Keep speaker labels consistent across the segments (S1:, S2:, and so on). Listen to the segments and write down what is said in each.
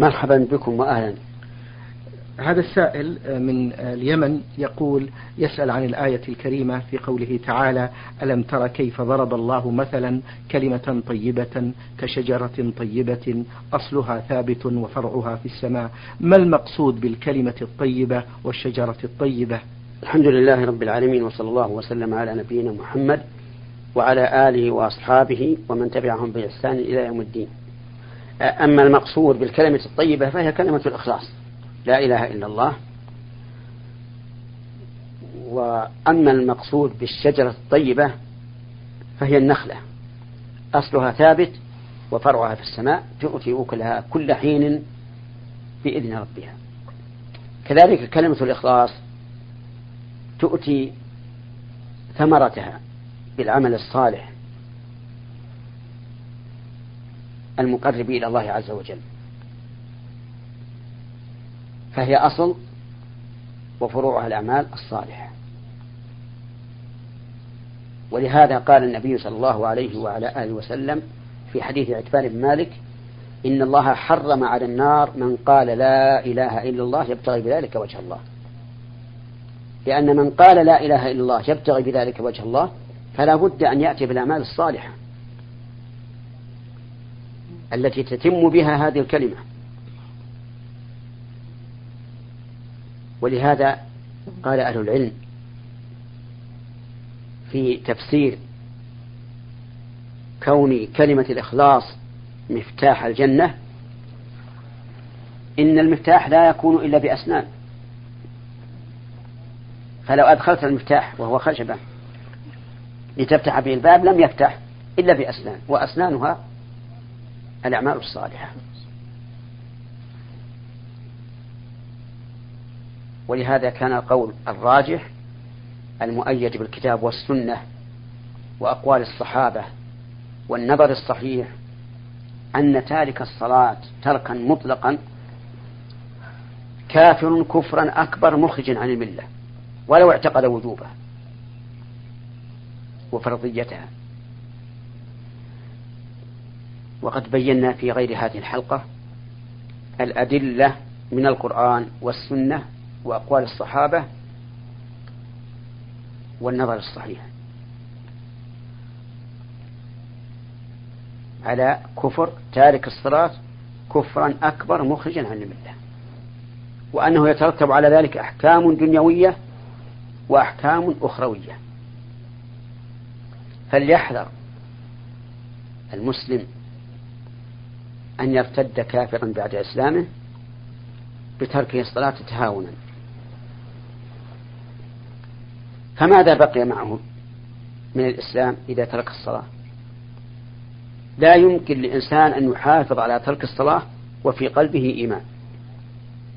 S1: مرحبا بكم وأهلا.
S2: هذا السائل من اليمن يقول يسأل عن الآية الكريمة في قوله تعالى ألم تر كيف ضرب الله مثلا كلمة طيبة كشجرة طيبة أصلها ثابت وفرعها في السماء؟ ما المقصود بالكلمة الطيبة والشجرة الطيبة؟
S1: الحمد لله رب العالمين وصلى الله وسلم على نبينا محمد وعلى آله وأصحابه ومن تبعهم بإحسان إلى يوم الدين. أما المقصود بالكلمة الطيبة فهي كلمة الإخلاص. لا إله إلا الله. وأما المقصود بالشجرة الطيبة فهي النخلة. أصلها ثابت وفرعها في السماء تؤتي أكلها كل حين بإذن ربها. كذلك كلمة الإخلاص تؤتي ثمرتها بالعمل الصالح. المقرب إلى الله عز وجل. فهي أصل وفروعها الأعمال الصالحة. ولهذا قال النبي صلى الله عليه وعلى آله وسلم في حديث عتبان بن مالك إن الله حرم على النار من قال لا إله إلا الله يبتغي بذلك وجه الله. لأن من قال لا إله إلا الله يبتغي بذلك وجه الله فلا بد أن يأتي بالأعمال الصالحة. التي تتم بها هذه الكلمة. ولهذا قال أهل العلم في تفسير كون كلمة الإخلاص مفتاح الجنة إن المفتاح لا يكون إلا بأسنان. فلو أدخلت المفتاح وهو خشبة لتفتح به الباب لم يفتح إلا بأسنان وأسنانها الأعمال الصالحة. ولهذا كان القول الراجح المؤيد بالكتاب والسنة وأقوال الصحابة والنظر الصحيح أن تارك الصلاة تركا مطلقا كافر كفرا أكبر مخرج عن الملة ولو اعتقد وجوبه وفرضيتها. وقد بينا في غير هذه الحلقة الأدلة من القرآن والسنة وأقوال الصحابة والنظر الصحيح على كفر تارك الصلاة كفرا أكبر مخرجا عن الملة وأنه يترتب على ذلك أحكام دنيوية وأحكام أخروية. فليحذر المسلم أن يرتد كافرا بعد إسلامه بتركه الصلاة تهاونا. فماذا بقي معه من الإسلام إذا ترك الصلاة؟ لا يمكن لإنسان أن يحافظ على ترك الصلاة وفي قلبه إيمان.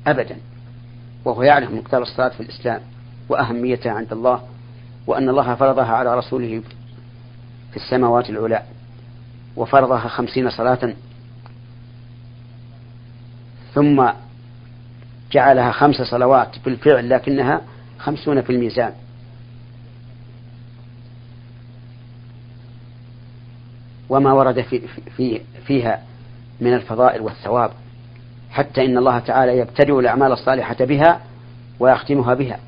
S1: أبدا. وهو يعرف مقدار الصلاة في الإسلام وأهميتها عند الله وأن الله فرضها على رسوله في السماوات العلى وفرضها خمسين صلاة ثم جعلها خمس صلوات بالفعل لكنها خمسون في الميزان. وما ورد في في فيها من الفضائل والثواب حتى إن الله تعالى يبتدئ الأعمال الصالحة بها ويختمها بها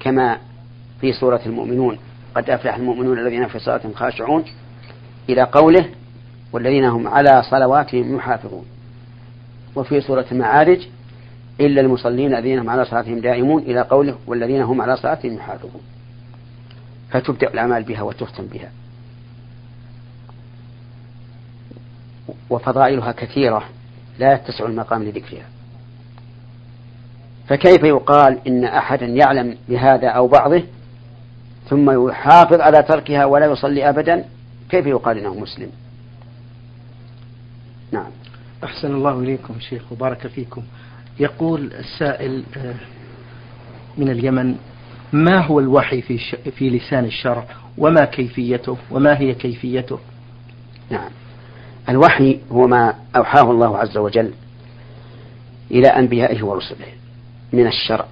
S1: كما في سورة المؤمنون قد أفلح المؤمنون الذين في صلاتهم خاشعون إلى قوله والذين هم على صلواتهم يحافظون. وفي سورة المعارج إلا المصلين الذين هم على صلاتهم دائمون إلى قوله والذين هم على صلاتهم يحافظون فتبدأ الأعمال بها وتختم بها. وفضائلها كثيرة لا يتسع المقام لذكرها. فكيف يقال إن أحدا يعلم بهذا أو بعضه ثم يحافظ على تركها ولا يصلي أبدا؟ كيف يقال إنه مسلم؟
S2: نعم. أحسن الله إليكم شيخ وبارك فيكم. يقول السائل آه، من اليمن ما هو الوحي في, في لسان الشرع؟ وما كيفيته؟ وما هي كيفيته؟
S1: نعم. الوحي هو ما أوحاه الله عز وجل إلى أنبيائه ورسله من الشرع.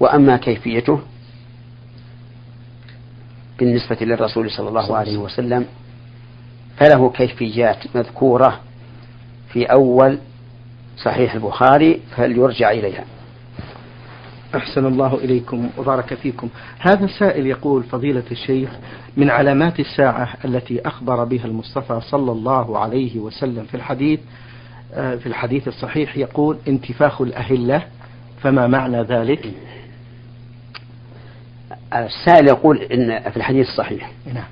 S1: وأما كيفيته بالنسبة للرسول صلى الله عليه وسلم فله كيفيات مذكورة في أول صحيح البخاري فليرجع إليها؟
S2: أحسن الله إليكم وبارك فيكم. هذا السائل يقول فضيلة الشيخ من علامات الساعة التي أخبر بها المصطفى صلى الله عليه وسلم في الحديث آه، في الحديث الصحيح يقول انتفاخ الأهلة فما معنى ذلك؟
S1: السائل يقول إن في الحديث الصحيح.
S2: نعم.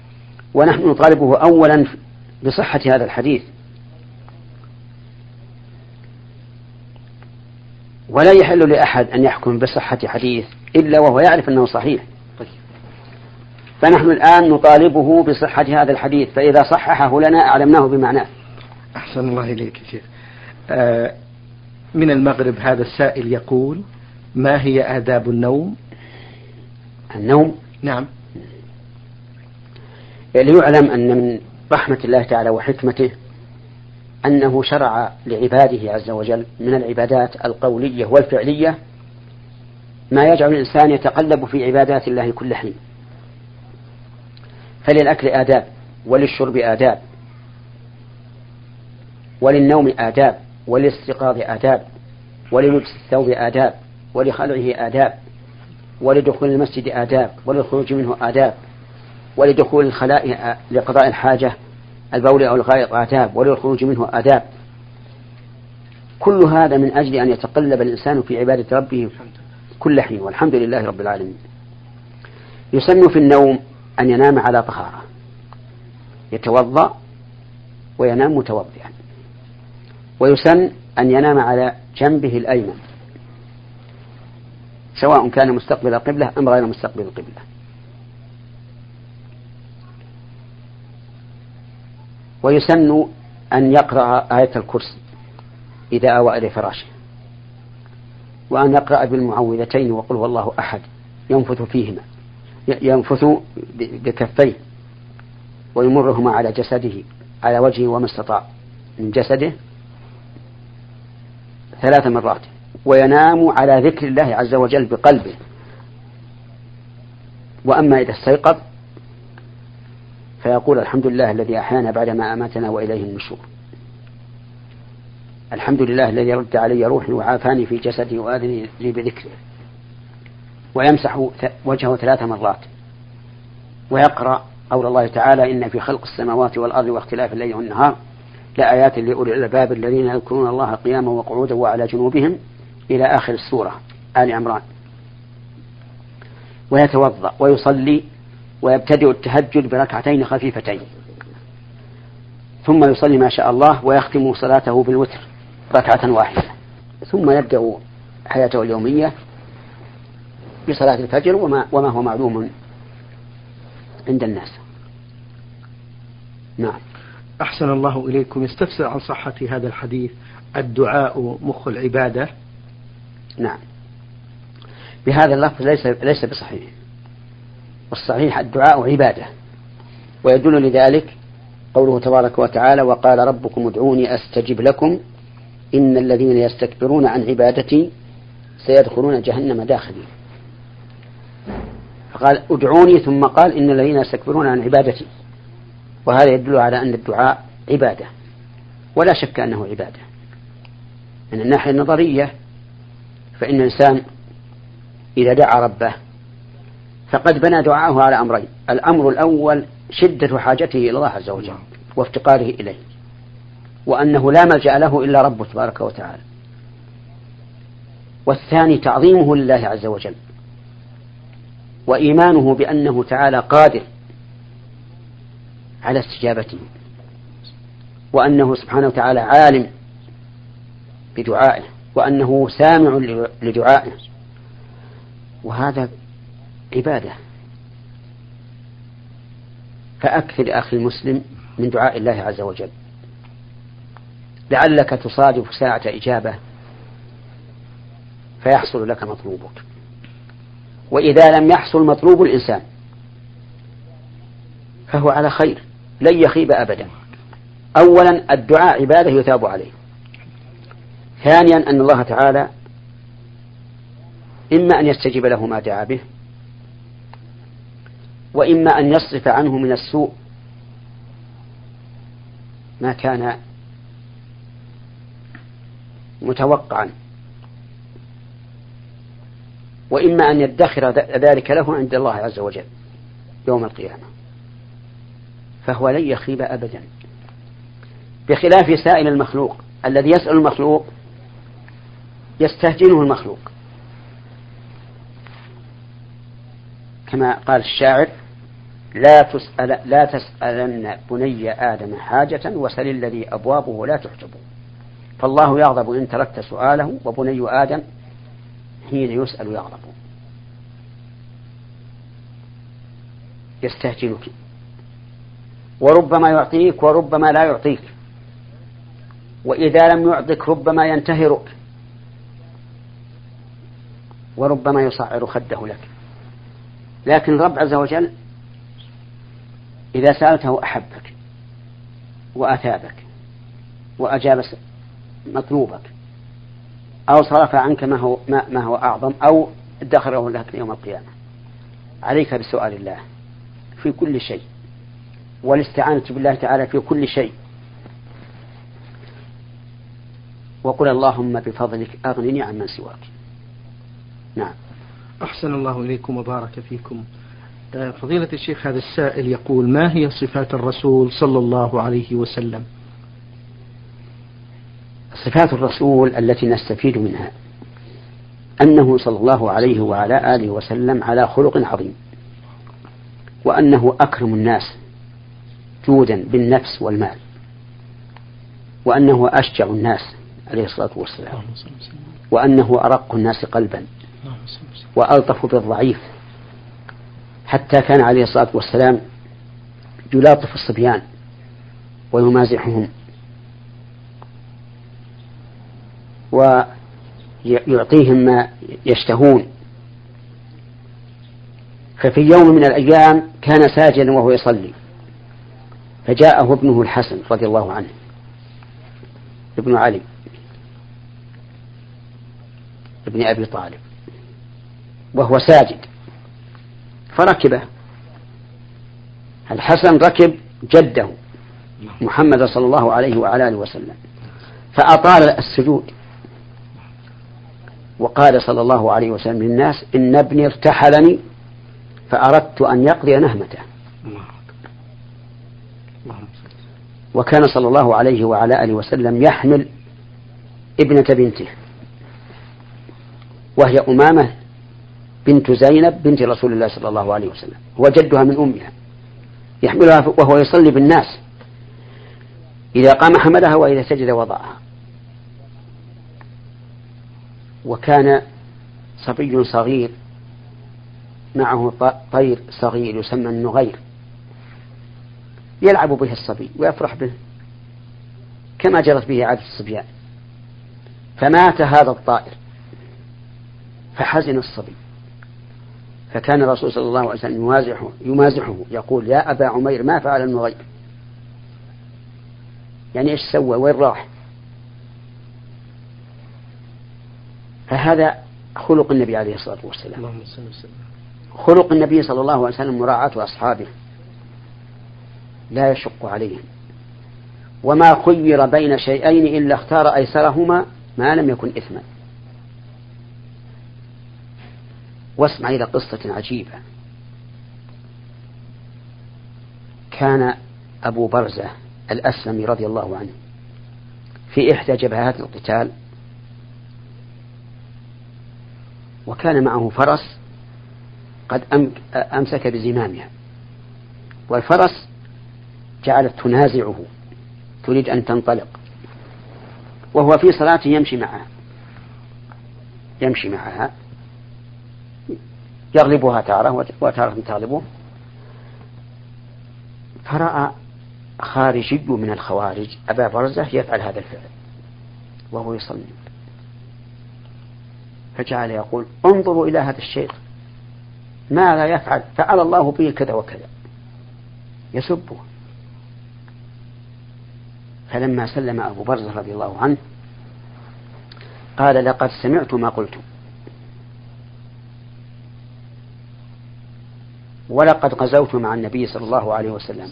S1: ونحن نطالبه أولا بصحة هذا الحديث. ولا يحل لأحد أن يحكم بصحة حديث إلا وهو يعرف أنه صحيح. فنحن الآن نطالبه بصحة هذا الحديث فإذا صححه لنا أعلمناه بمعناه.
S2: أحسن الله إليك شيخ. آه من المغرب هذا السائل يقول ما هي آداب النوم؟
S1: النوم؟
S2: نعم.
S1: ليعلم أن من رحمة الله تعالى وحكمته أنه شرع لعباده عز وجل من العبادات القولية والفعلية ما يجعل الإنسان يتقلب في عبادات الله كل حين. فللأكل آداب وللشرب آداب وللنوم آداب وللاستيقاظ آداب وللبس الثوب آداب ولخلعه آداب ولدخول المسجد آداب وللخروج منه آداب ولدخول الخلاء لقضاء الحاجة البول أو الغائط آداب وللخروج منه آداب. كل هذا من أجل أن يتقلب الإنسان في عبادة ربه كل حين والحمد لله رب العالمين. يسن في النوم أن ينام على طهارة. يتوضأ وينام متوضئا. ويسن أن ينام على جنبه الأيمن سواء كان مستقبل القبلة أم غير مستقبل القبلة. ويسن أن يقرأ آية الكرسي إذا أوى إلى فراشه وأن يقرأ بالمعوذتين وقل هو الله أحد ينفث فيهما ينفث بكفيه ويمرهما على جسده على وجهه وما استطاع من جسده ثلاث مرات وينام على ذكر الله عز وجل بقلبه. وأما إذا استيقظ فيقول الحمد لله الذي أحيانا بعدما أماتنا وإليه النشور. الحمد لله الذي رد علي روحي وعافاني في جسدي وآذني لي بذكره ويمسح وجهه ثلاث مرات. ويقرأ قول الله تعالى إن في خلق السماوات والأرض واختلاف الليل والنهار لآيات لأولي الألباب الذين يذكرون الله قياما وقعودا وعلى جنوبهم إلى آخر السورة آل عمران. ويتوضأ ويصلي ويبتدئ التهجد بركعتين خفيفتين. ثم يصلي ما شاء الله ويختم صلاته بالوتر ركعة واحدة. ثم يبدأ حياته اليومية بصلاة الفجر وما, وما هو معلوم عند الناس. نعم.
S2: أحسن الله إليكم. يستفسر عن صحة هذا الحديث الدعاء مخ العبادة؟
S1: نعم. بهذا اللفظ ليس ليس بصحيح. والصحيح الدعاء عبادة. ويدل لذلك قوله تبارك وتعالى وقال ربكم ادعوني أستجب لكم إن الذين يستكبرون عن عبادتي سيدخلون جهنم داخلين. فقال ادعوني ثم قال إن الذين يستكبرون عن عبادتي. وهذا يدل على أن الدعاء عبادة ولا شك أنه عبادة. من الناحية النظرية فإن الإنسان إذا دعا ربه فقد بنى دعاءه على أمرين. الأمر الأول شدة حاجته إلى الله عز وجل وافتقاره إليه وأنه لا ملجأ له إلا ربه تبارك وتعالى. والثاني تعظيمه لله عز وجل وإيمانه بأنه تعالى قادر على استجابته وأنه سبحانه وتعالى عالم بدعائه وأنه سامع لدعائه. وهذا عبادة. فأكثر أخي المسلم من دعاء الله عز وجل. لعلك تصادف ساعة إجابة فيحصل لك مطلوبك. وإذا لم يحصل مطلوب الإنسان فهو على خير لن يخيب أبدا. أولا الدعاء عبادة يثاب عليه. ثانيا أن الله تعالى إما أن يستجيب له ما دعا به وإما أن يصرف عنه من السوء ما كان متوقعا. وإما أن يدخر ذلك له عند الله عز وجل يوم القيامة. فهو لن يخيب أبدا. بخلاف سائل المخلوق الذي يسأل المخلوق يستهجنه المخلوق. كما قال الشاعر لا تسأل لا تسألن بني آدم حاجة وسل الذي أبوابه لا تحجب فالله يغضب إن تركت سؤاله وبني آدم حين يسأل يغضب. يستهجنك. وربما يعطيك وربما لا يعطيك. وإذا لم يعطك ربما ينتهرك. وربما يصعر خده لك. لكن الرب عز وجل إذا سألته أحبك وأثابك وأجاب مطلوبك أو صرف عنك ما هو, ما, ما هو أعظم أو ادخره لك يوم القيامة. عليك بسؤال الله في كل شيء والاستعانة بالله تعالى في كل شيء. وقل اللهم بفضلك أغنني عن من سواك. نعم.
S2: أحسن الله إليكم وبارك فيكم. فضيلة الشيخ هذا السائل يقول ما هي صفات الرسول صلى الله عليه وسلم؟
S1: صفات الرسول التي نستفيد منها أنه صلى الله عليه وعلى آله وسلم على خلق عظيم وأنه أكرم الناس جودا بالنفس والمال وأنه أشجع الناس عليه الصلاة والسلام وأنه أرق الناس قلبا وألطف بالضعيف حتى كان عليه الصلاة والسلام يلاطف الصبيان ويمازحهم ويعطيهم ما يشتهون. ففي يوم من الأيام كان ساجدا وهو يصلي. فجاءه ابنه الحسن رضي الله عنه ابن علي ابن أبي طالب وهو ساجد. فركبه. الحسن ركب جده محمد صلى الله عليه وعلى آله وسلم. فأطال السجود. وقال صلى الله عليه وسلم للناس إن ابني ارتحلني فأردت أن يقضي نهمته. وكان صلى الله عليه وعلى آله وسلم يحمل ابنة بنته. وهي أمامة بنت زينب بنت رسول الله صلى الله عليه وسلم وجدها من أمها يحملها وهو يصلي بالناس. إذا قام حملها وإذا سجد وضعها. وكان صبي صغير معه طير صغير يسمى النغير. يلعب به الصبي ويفرح به كما جرت به عادة الصبيان. فمات هذا الطائر فحزن الصبي. فكان الرسول صلى الله عليه وسلم يمازحه يمازحه يقول يا أبا عمير ما فعل النغير يعني إيش سوى؟ وين راح؟ فهذا خلق النبي عليه الصلاة والسلام. خلق النبي صلى الله عليه وسلم مراعاة أصحابه. لا يشق عليهم. وما خير بين شيئين إلا اختار أيسرهما ما لم يكن إثما. واسمع إلى قصة عجيبة. كان أبو برزة الأسلمي رضي الله عنه في إحدى جبهات القتال وكان معه فرس قد أمسك بزمامها. والفرس جعلت تنازعه تريد أن تنطلق. وهو في صلاة يمشي معها يمشي معها. يغلبها تارة وتارة تغلبه. فرأى خارجي من الخوارج أبا برزة يفعل هذا الفعل وهو يصلي. فجعل يقول انظروا إلى هذا الشيخ ماذا يفعل؟ فعل الله به كذا وكذا. يسبه. فلما سلم أبو برزة رضي الله عنه قال لقد سمعت ما قلت. ولقد غزوت مع النبي صلى الله عليه وسلم.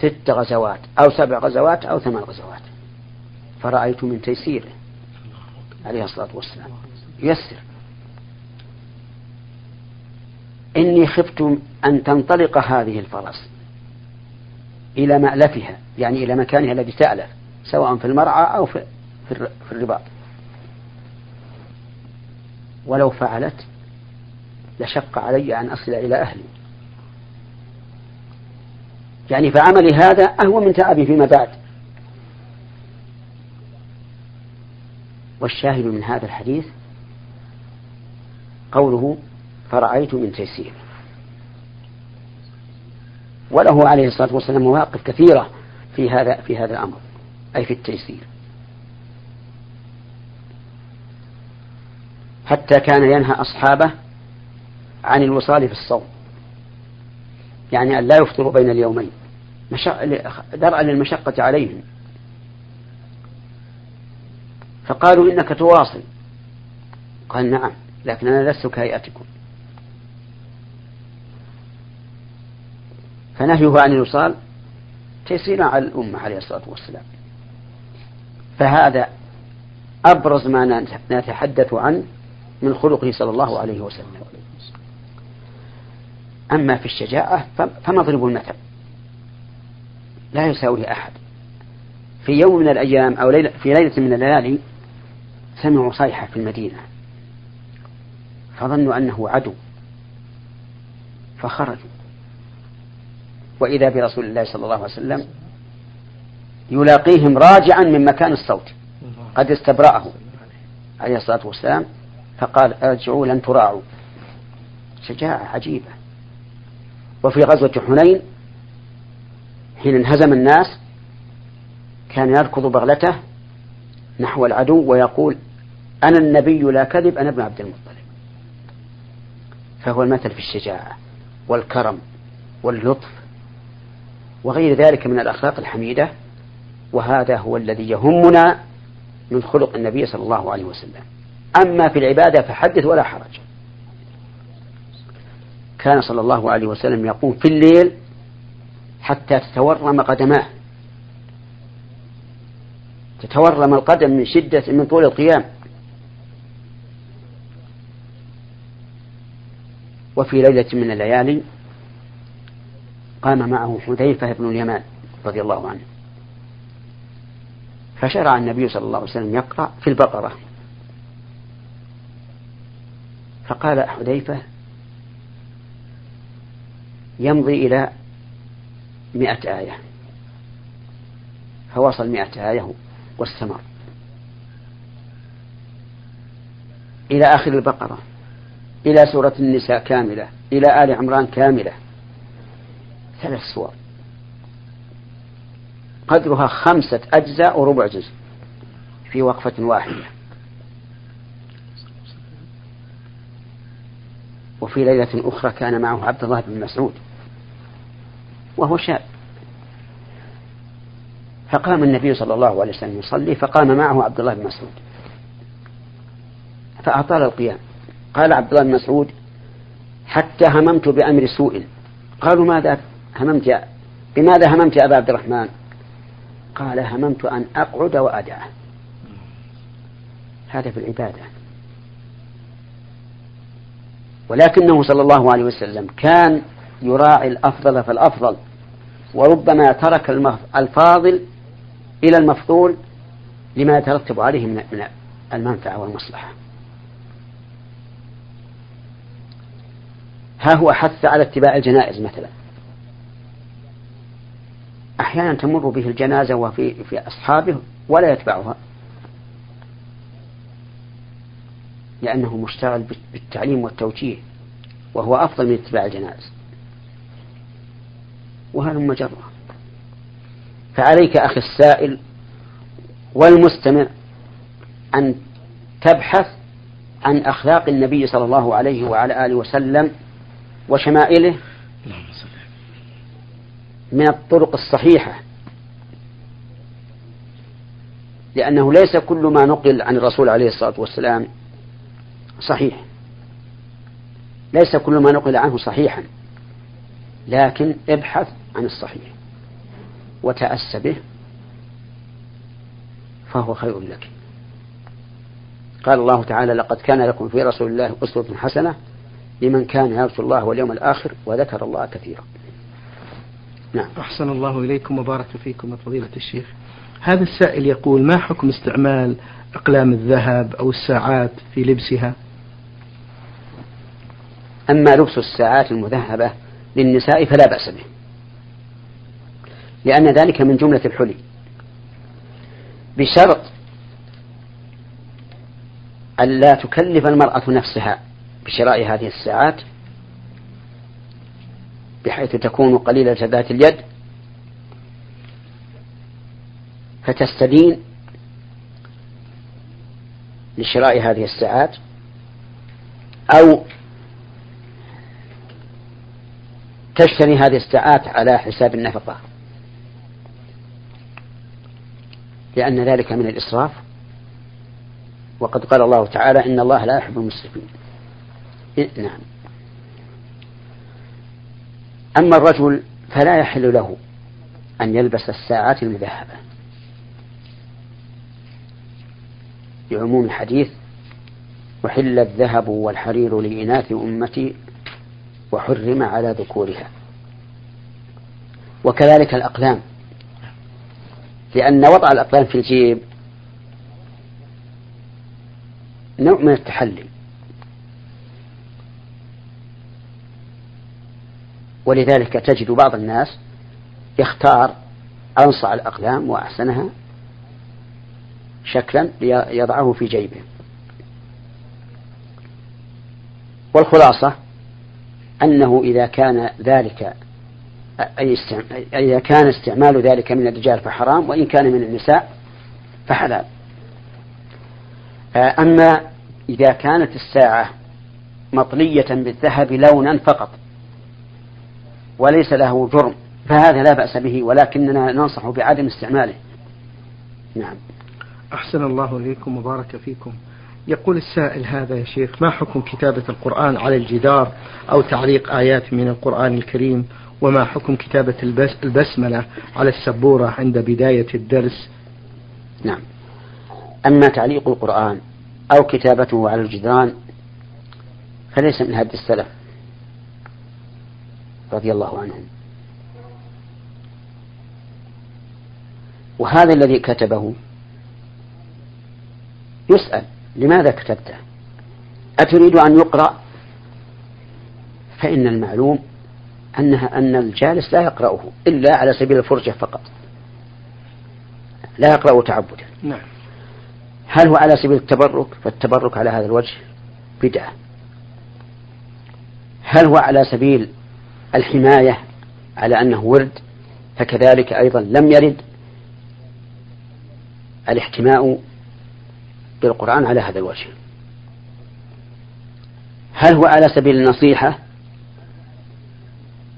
S1: ست غزوات أو سبع غزوات أو ثمان غزوات. فرأيت من تيسيره عليه الصلاة والسلام. يسر. إني خفت أن تنطلق هذه الفرس إلى مألفها يعني إلى مكانها الذي تألف سواء في المرعى أو في في الرباط. ولو فعلت لشق علي أن أصل إلى أهلي. يعني فعملي هذا أهون من تعبي فيما بعد. والشاهد من هذا الحديث قوله فرأيت من تيسير. وله عليه الصلاة والسلام مواقف كثيرة في هذا في هذا الأمر أي في التيسير. حتى كان ينهى أصحابه عن الوصال في الصوم. يعني أن لا يفطروا بين اليومين. درءا للمشقة عليهم. فقالوا إنك تواصل. قال نعم لكن أنا لست كهيئتكم. فنهيه عن الوصال تيسيرا على الأمة عليه الصلاة والسلام. فهذا أبرز ما نتحدث عنه من خلقه صلى الله عليه وسلم. أما في الشجاعة فمضرب المثل. لا يساويه أحد في يوم من الأيام أو ليلة في ليلة من الليالي سمعوا صيحة في المدينة. فظنوا أنه عدو. فخرجوا. وإذا برسول الله صلى الله عليه وسلم يلاقيهم راجعا من مكان الصوت. قد استبرأه عليه الصلاة والسلام. فقال أرجعوا لن تراعوا. شجاعة عجيبة. وفي غزوة حنين حين انهزم الناس كان يركض بغلته نحو العدو ويقول أنا النبي لا كذب أنا ابن عبد المطلب. فهو المثل في الشجاعة والكرم واللطف وغير ذلك من الأخلاق الحميدة وهذا هو الذي يهمنا من خلق النبي صلى الله عليه وسلم. أما في العبادة فحدث ولا حرج. كان صلى الله عليه وسلم يقوم في الليل حتى تتورم قدماه. تتورم القدم من شدة من طول القيام. وفي ليلة من الليالي قام معه حذيفة بن اليمان رضي الله عنه. فشرع النبي صلى الله عليه وسلم يقرأ في البقرة. فقال حذيفة يمضي إلى مئة آية. فوصل مئة آية واستمر إلى آخر البقرة. إلى سورة النساء كاملة. إلى آل عمران كاملة. ثلاث سور. قدرها خمسة أجزاء وربع جزء. في وقفة واحدة. وفي ليلة أخرى كان معه عبد الله بن مسعود. وهو شاب. فقام النبي صلى الله عليه وسلم يصلي فقام معه عبد الله بن مسعود. فأطال القيام. قال عبد الله بن مسعود حتى هممت بأمر سوء. قالوا ماذا هممت بماذا هممت يا أبا عبد الرحمن؟ قال هممت أن أقعد وأدعه. هذا في العبادة. ولكنه صلى الله عليه وسلم كان يراعي الأفضل فالأفضل. وربما ترك الفاضل إلى المفضول لما يترتب عليه من المنفعة والمصلحة. ها هو حث على اتباع الجنائز مثلا. أحيانا تمر به الجنازة وفي في أصحابه ولا يتبعها. لأنه مشتغل بالتعليم والتوجيه وهو أفضل من اتباع الجنائز. وهذا مجرة فعليك أخي السائل والمستمع أن تبحث عن أخلاق النبي صلى الله عليه وعلى آله وسلم وشمائله من الطرق الصحيحة. لأنه ليس كل ما نقل عن الرسول عليه الصلاة والسلام صحيح. ليس كل ما نقل عنه صحيحا. لكن ابحث عن الصحيح وتأس به فهو خير لك. قال الله تعالى لقد كان لكم في رسول الله أسوة حسنة لمن كان يرجو الله واليوم الآخر وذكر الله كثيرا.
S2: نعم. أحسن الله إليكم وبارك فيكم فضيلة الشيخ. هذا السائل يقول ما حكم استعمال أقلام الذهب أو الساعات في لبسها؟
S1: أما لبس الساعات المذهبة للنساء فلا بأس به. لأن ذلك من جملة الحلي. بشرط ألا تكلف المرأة نفسها بشراء هذه الساعات بحيث تكون قليلة ذات اليد فتستدين لشراء هذه الساعات أو تشتري هذه الساعات على حساب النفقة. لأن ذلك من الإسراف. وقد قال الله تعالى إن الله لا يحب المسرفين. نعم. أما الرجل فلا يحل له أن يلبس الساعات المذهبة. لعموم الحديث وحل الذهب والحرير لإناث أمتي وحرم على ذكورها. وكذلك الأقلام. لأن وضع الأقلام في الجيب نوع من التحلي. ولذلك تجد بعض الناس يختار أنصع الأقلام وأحسنها شكلا يضعه في جيبه. والخلاصة أنه إذا كان ذلك أي إذا كان استعمال ذلك من الرجال فحرام وإن كان من النساء فحلال. أما إذا كانت الساعة مطلية بالذهب لونا فقط وليس له جرم فهذا لا بأس به ولكننا ننصح بعدم استعماله. نعم.
S2: أحسن الله إليكم وبارك فيكم. يقول السائل هذا يا شيخ ما حكم كتابة القرآن على الجدار أو تعليق آيات من القرآن الكريم؟ وما حكم كتابة البس البسملة على السبورة عند بداية الدرس؟
S1: نعم. أما تعليق القرآن أو كتابته على الجدران فليس من هدي السلف. رضي الله عنهم. وهذا الذي كتبه يسأل لماذا كتبته أتريد أن يقرأ؟ فإن المعلوم أنها أن الجالس لا يقرأه إلا على سبيل الفرجة فقط. لا يقرأه تعبدا.
S2: نعم.
S1: هل هو على سبيل التبرك؟ فالتبرك على هذا الوجه بدعة. هل هو على سبيل الحماية على أنه ورد؟ فكذلك أيضا لم يرد. الاحتماء بالقرآن على هذا الوجه. هل هو على سبيل النصيحة؟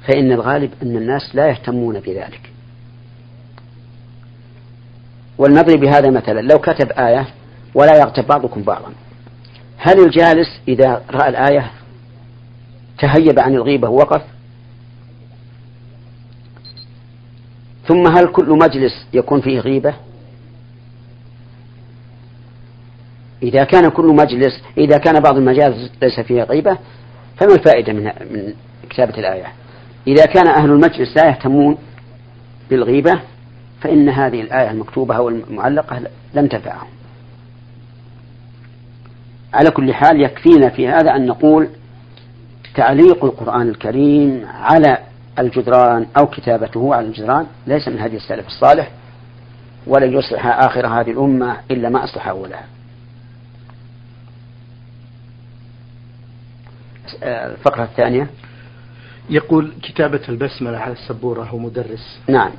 S1: فإن الغالب أن الناس لا يهتمون بذلك. ولنضرب بهذا مثلا لو كتب آية ولا يغتب بعضكم بعضا هل الجالس إذا رأى الآية تهيب عن الغيبة ووقف؟ ثم هل كل مجلس يكون فيه غيبة؟ إذا كان كل مجلس إذا كان بعض المجالس ليس فيها غيبة فما الفائدة من من كتابة الآية؟ إذا كان أهل المجلس لا يهتمون بالغيبة فإن هذه الآية المكتوبة أو المعلقة لن تنفعهم. على كل حال يكفينا في هذا أن نقول تعليق القرآن الكريم على الجدران أو كتابته على الجدران ليس من هدي السلف الصالح ولن يصلح آخر هذه الأمة إلا ما أصلح أولها الفقرة الثانية؟
S2: يقول كتابة البسملة على السبورة هو مدرس.
S1: نعم.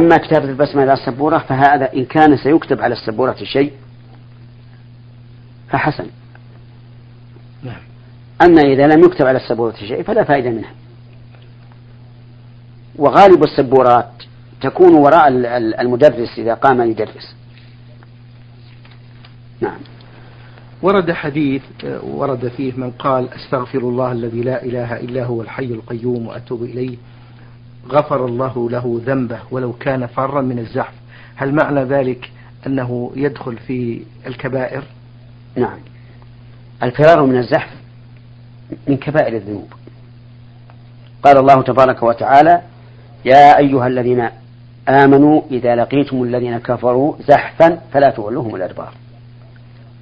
S1: أما كتابة البسملة على السبورة فهذا إن كان سيكتب على السبورة شيء فحسن.
S2: نعم.
S1: أما إذا لم يكتب على السبورة شيء فلا فائدة منها. وغالب السبورات تكون وراء المدرس إذا قام يدرس. نعم.
S2: ورد حديث آه، ورد فيه من قال أستغفر الله الذي لا إله إلا هو الحي القيوم وأتوب إليه. غفر الله له ذنبه ولو كان فرا من الزحف. هل معنى ذلك أنه يدخل في الكبائر؟
S1: نعم. الفرار من الزحف من كبائر الذنوب. قال الله تبارك وتعالى يا أيها الذين آمنوا إذا لقيتم الذين كفروا زحفا فلا تولوهم الأدبار.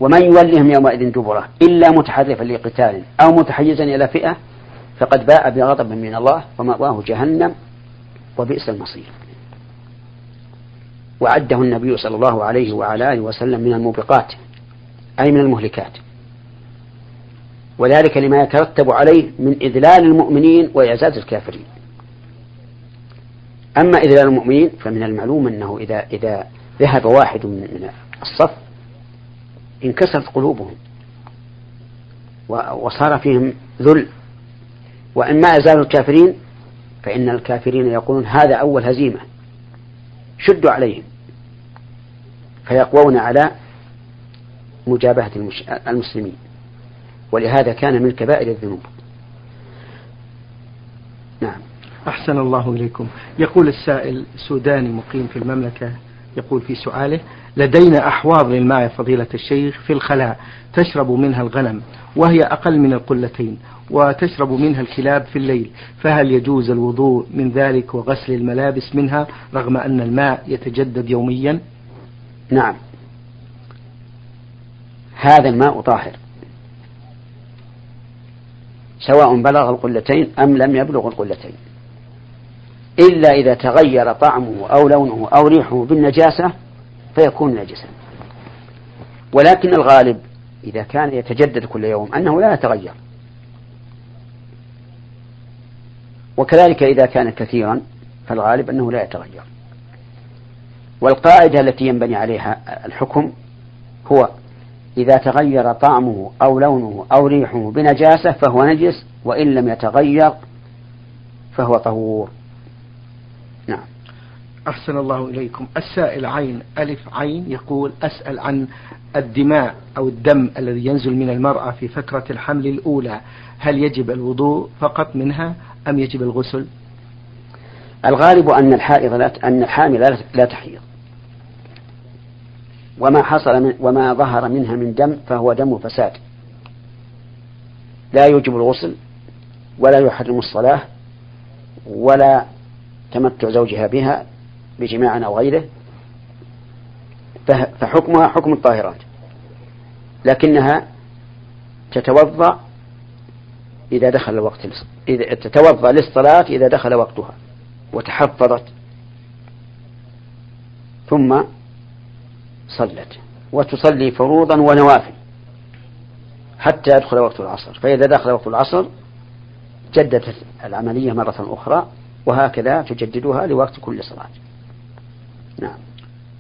S1: ومن يولهم يومئذ دبره إلا متحرفا لقتال أو متحيزا إلى فئة فقد باء بغضب من الله ومأواه جهنم وبئس المصير. وعده النبي صلى الله عليه وعلى آله وسلم من الموبقات أي من المهلكات. وذلك لما يترتب عليه من إذلال المؤمنين وإعزاز الكافرين. أما إذلال المؤمنين فمن المعلوم أنه إذا إذا ذهب واحد من الصف انكسرت قلوبهم وصار فيهم ذل. وإما أزال الكافرين فإن الكافرين يقولون هذا أول هزيمة. شدوا عليهم. فيقوون على مجابهة المسلمين. ولهذا كان من كبائر الذنوب.
S2: نعم. أحسن الله إليكم. يقول السائل سوداني مقيم في المملكة يقول في سؤاله لدينا أحواض للماء فضيلة الشيخ في الخلاء تشرب منها الغنم وهي أقل من القلتين وتشرب منها الكلاب في الليل فهل يجوز الوضوء من ذلك وغسل الملابس منها رغم أن الماء يتجدد يوميا؟
S1: نعم. هذا الماء طاهر. سواء بلغ القلتين أم لم يبلغ القلتين. إلا إذا تغير طعمه أو لونه أو ريحه بالنجاسة فيكون نجسا. ولكن الغالب إذا كان يتجدد كل يوم أنه لا يتغير. وكذلك إذا كان كثيرا فالغالب أنه لا يتغير. والقاعدة التي ينبني عليها الحكم هو إذا تغير طعمه أو لونه أو ريحه بنجاسة فهو نجس وإن لم يتغير فهو طهور. نعم.
S2: أحسن الله إليكم. السائل عين ألف عين يقول أسأل عن الدماء أو الدم الذي ينزل من المرأة في فترة الحمل الأولى. هل يجب الوضوء فقط منها أم يجب الغسل؟
S1: الغالب أن الحائض لا أن الحامل لا تحيض. وما حصل من وما ظهر منها من دم فهو دم فساد. لا يوجب الغسل ولا يحرم الصلاة ولا تمتع زوجها بها بجماع أو غيره فحكمها حكم الطاهرات. لكنها تتوضأ إذا دخل الوقت إذا تتوضأ للصلاة إذا دخل وقتها وتحفظت. ثم صلت وتصلي فروضا ونوافل حتى يدخل وقت العصر. فإذا دخل وقت العصر جدت العملية مرة أخرى وهكذا تجددها لوقت كل صلاة. نعم.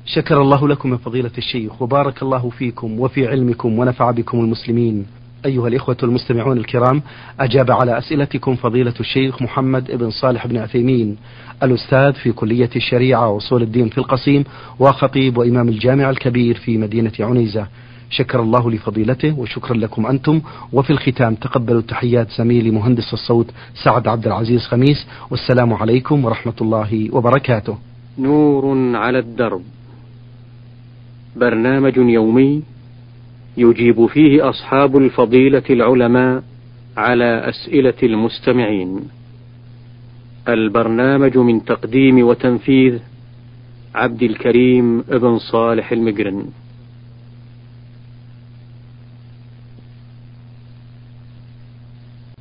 S2: شكر الله لكم يا فضيلة الشيخ وبارك الله فيكم وفي علمكم ونفع بكم المسلمين. أيها الإخوة المستمعون الكرام أجاب على أسئلتكم فضيلة الشيخ محمد بن صالح بن عثيمين الأستاذ في كلية الشريعة وأصول الدين في القصيم وخطيب وإمام الجامع الكبير في مدينة عنيزة. شكر الله لفضيلته وشكرا لكم أنتم. وفي الختام تقبلوا تحيات زميلي مهندس الصوت سعد عبد العزيز خميس والسلام عليكم ورحمة الله وبركاته.
S3: نور على الدرب. برنامج يومي يجيب فيه أصحاب الفضيلة العلماء على أسئلة المستمعين. البرنامج من تقديم وتنفيذ عبد الكريم ابن صالح المقرن